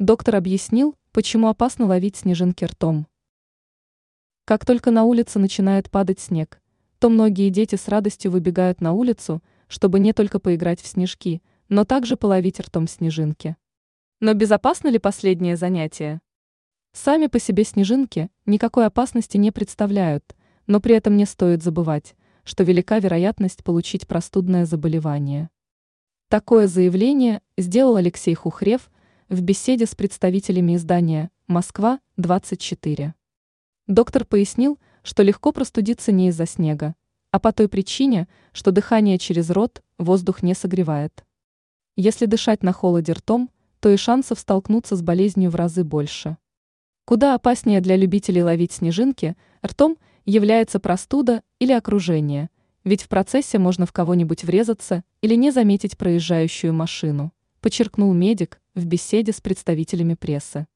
Доктор объяснил, почему опасно ловить снежинки ртом. Как только на улице начинает падать снег, то многие дети с радостью выбегают на улицу, чтобы не только поиграть в снежки, но также половить ртом снежинки. Но безопасно ли последнее занятие? Сами по себе снежинки никакой опасности не представляют, но при этом не стоит забывать, что велика вероятность получить простудное заболевание. Такое заявление сделал Алексей Хухрев в беседе с представителями издания «Москва-24». Доктор пояснил, что легко простудиться не из-за снега, а по той причине, что дыхание через рот воздух не согревает. Если дышать на холоде ртом, то и шансов столкнуться с болезнью в разы больше. Куда опаснее для любителей ловить снежинки ртом является простуда или окружение, ведь в процессе можно в кого-нибудь врезаться или не заметить проезжающую машину, подчеркнул медик в беседе с представителями прессы.